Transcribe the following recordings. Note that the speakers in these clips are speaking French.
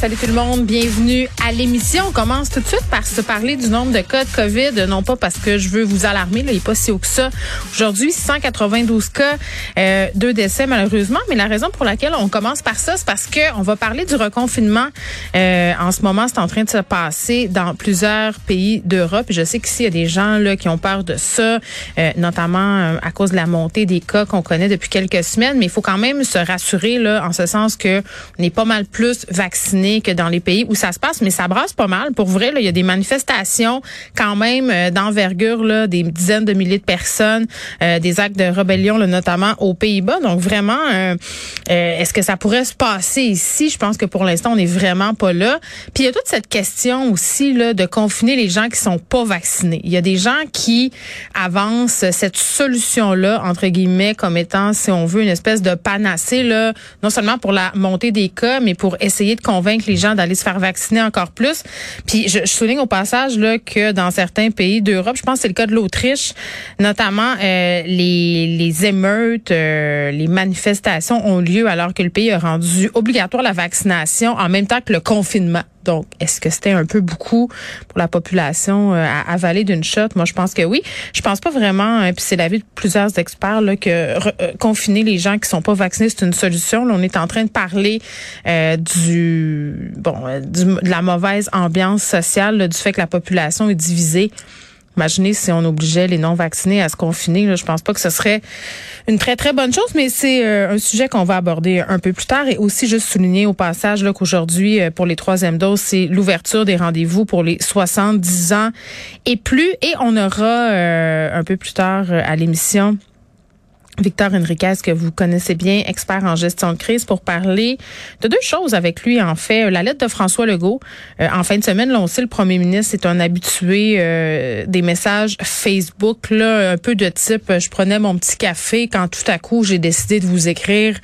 Salut tout le monde, bienvenue à l'émission. On commence tout de suite par se parler du nombre de cas de COVID, non pas parce que je veux vous alarmer, là, il n'est pas si haut que ça. Aujourd'hui, 192 cas, euh, deux décès malheureusement, mais la raison pour laquelle on commence par ça, c'est parce que on va parler du reconfinement. Euh, en ce moment, c'est en train de se passer dans plusieurs pays d'Europe. Je sais qu'ici, il y a des gens là qui ont peur de ça, euh, notamment euh, à cause de la montée des cas qu'on connaît depuis quelques semaines, mais il faut quand même se rassurer là, en ce sens que on est pas mal plus vaccinés que dans les pays où ça se passe, mais ça brasse pas mal. Pour vrai, là, il y a des manifestations quand même euh, d'envergure, là, des dizaines de milliers de personnes, euh, des actes de rébellion, là, notamment aux Pays-Bas. Donc vraiment, euh, est-ce que ça pourrait se passer ici? Je pense que pour l'instant, on n'est vraiment pas là. Puis il y a toute cette question aussi là, de confiner les gens qui sont pas vaccinés. Il y a des gens qui avancent cette solution-là, entre guillemets, comme étant, si on veut, une espèce de panacée, là, non seulement pour la montée des cas, mais pour essayer de convaincre les gens d'aller se faire vacciner encore plus. Puis je, souligne au passage là que dans certains pays d'Europe, je pense que c'est le cas de l'Autriche, notamment euh, les, les émeutes, euh, les manifestations ont lieu alors que le pays a rendu obligatoire la vaccination en même temps que le confinement. Donc, est-ce que c'était un peu beaucoup pour la population euh, à avaler d'une shot? Moi, je pense que oui. Je pense pas vraiment, hein, puis c'est l'avis de plusieurs experts, là, que euh, confiner les gens qui sont pas vaccinés, c'est une solution. Là, on est en train de parler euh, du bon de la mauvaise ambiance sociale, du fait que la population est divisée. Imaginez si on obligeait les non-vaccinés à se confiner. Là, je pense pas que ce serait une très, très bonne chose, mais c'est euh, un sujet qu'on va aborder un peu plus tard. Et aussi, juste souligner au passage qu'aujourd'hui, euh, pour les troisièmes doses, c'est l'ouverture des rendez-vous pour les 70 ans et plus. Et on aura euh, un peu plus tard à l'émission Victor Enriquez, que vous connaissez bien, expert en gestion de crise, pour parler de deux choses avec lui, en fait. La lettre de François Legault. Euh, en fin de semaine, là, on sait, le premier ministre est un habitué euh, des messages Facebook, là, un peu de type, je prenais mon petit café quand tout à coup, j'ai décidé de vous écrire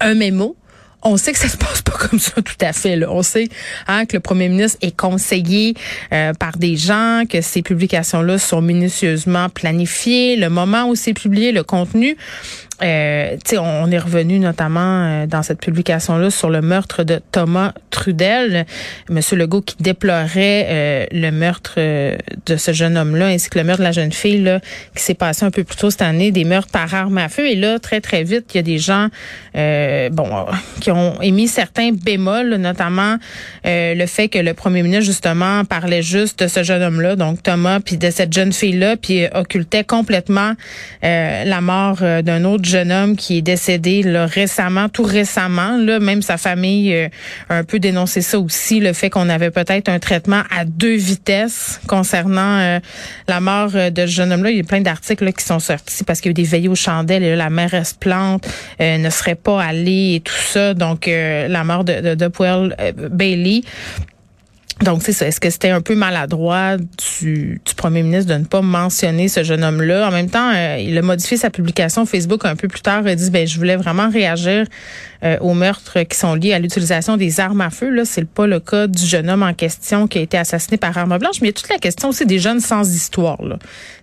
un mémo on sait que ça se passe pas comme ça tout à fait. On sait hein, que le premier ministre est conseillé euh, par des gens, que ces publications-là sont minutieusement planifiées, le moment où c'est publié, le contenu. Euh, on est revenu notamment euh, dans cette publication-là sur le meurtre de Thomas Trudel, Monsieur Legault qui déplorait euh, le meurtre euh, de ce jeune homme-là, ainsi que le meurtre de la jeune fille là, qui s'est passé un peu plus tôt cette année, des meurtres par arme à feu. Et là, très très vite, il y a des gens, bon, qui ont émis certains bémols, notamment le fait que le premier ministre justement parlait juste de ce jeune homme-là, donc Thomas, puis de cette jeune fille-là, puis occultait complètement la mort d'un autre jeune homme qui est décédé là, récemment, tout récemment. Là, même sa famille euh, a un peu dénoncé ça aussi, le fait qu'on avait peut-être un traitement à deux vitesses concernant euh, la mort euh, de ce jeune homme-là. Il y a plein d'articles qui sont sortis parce qu'il y a eu des veillées aux chandelles et là, la mère plante, ne serait pas allée et tout ça. Donc, la mort de, de, de Bailey. Donc, c'est ça. Est-ce que c'était un peu maladroit du, du, premier ministre de ne pas mentionner ce jeune homme-là? En même temps, euh, il a modifié sa publication Facebook un peu plus tard. Il a dit, ben, je voulais vraiment réagir euh, aux meurtres qui sont liés à l'utilisation des armes à feu. Là, c'est pas le cas du jeune homme en question qui a été assassiné par arme blanche, mais il y a toute la question aussi des jeunes sans histoire.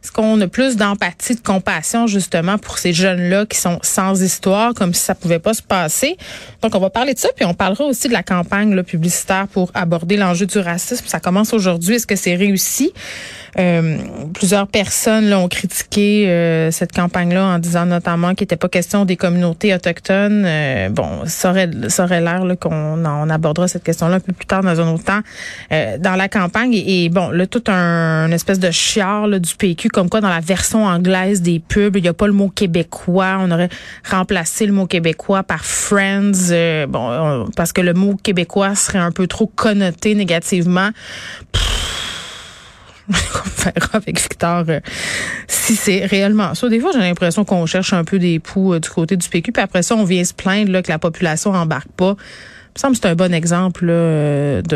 Est-ce qu'on a plus d'empathie, de compassion justement pour ces jeunes-là qui sont sans histoire, comme si ça pouvait pas se passer? Donc, on va parler de ça, puis on parlera aussi de la campagne là, publicitaire pour aborder l'enjeu du Ça commence aujourd'hui. Est-ce que c'est réussi? Euh, plusieurs personnes là, ont critiqué euh, cette campagne-là en disant notamment qu'il n'était pas question des communautés autochtones. Euh, bon, ça aurait, ça aurait l'air qu'on on abordera cette question-là un peu plus tard dans un autre temps dans la campagne. Et, bon, là, tout un espèce de chiard là, du PQ, comme quoi dans la version anglaise des pubs, il n'y a pas le mot québécois. On aurait remplacé le mot québécois par friends. bon, parce que le mot québécois serait un peu trop connoté négativement. on verra avec Victor euh, si c'est réellement ça. Des fois, j'ai l'impression qu'on cherche un peu des poux euh, du côté du PQ, puis après ça, on vient se plaindre là, que la population embarque pas. Il me semble que c'est un bon exemple là, euh, de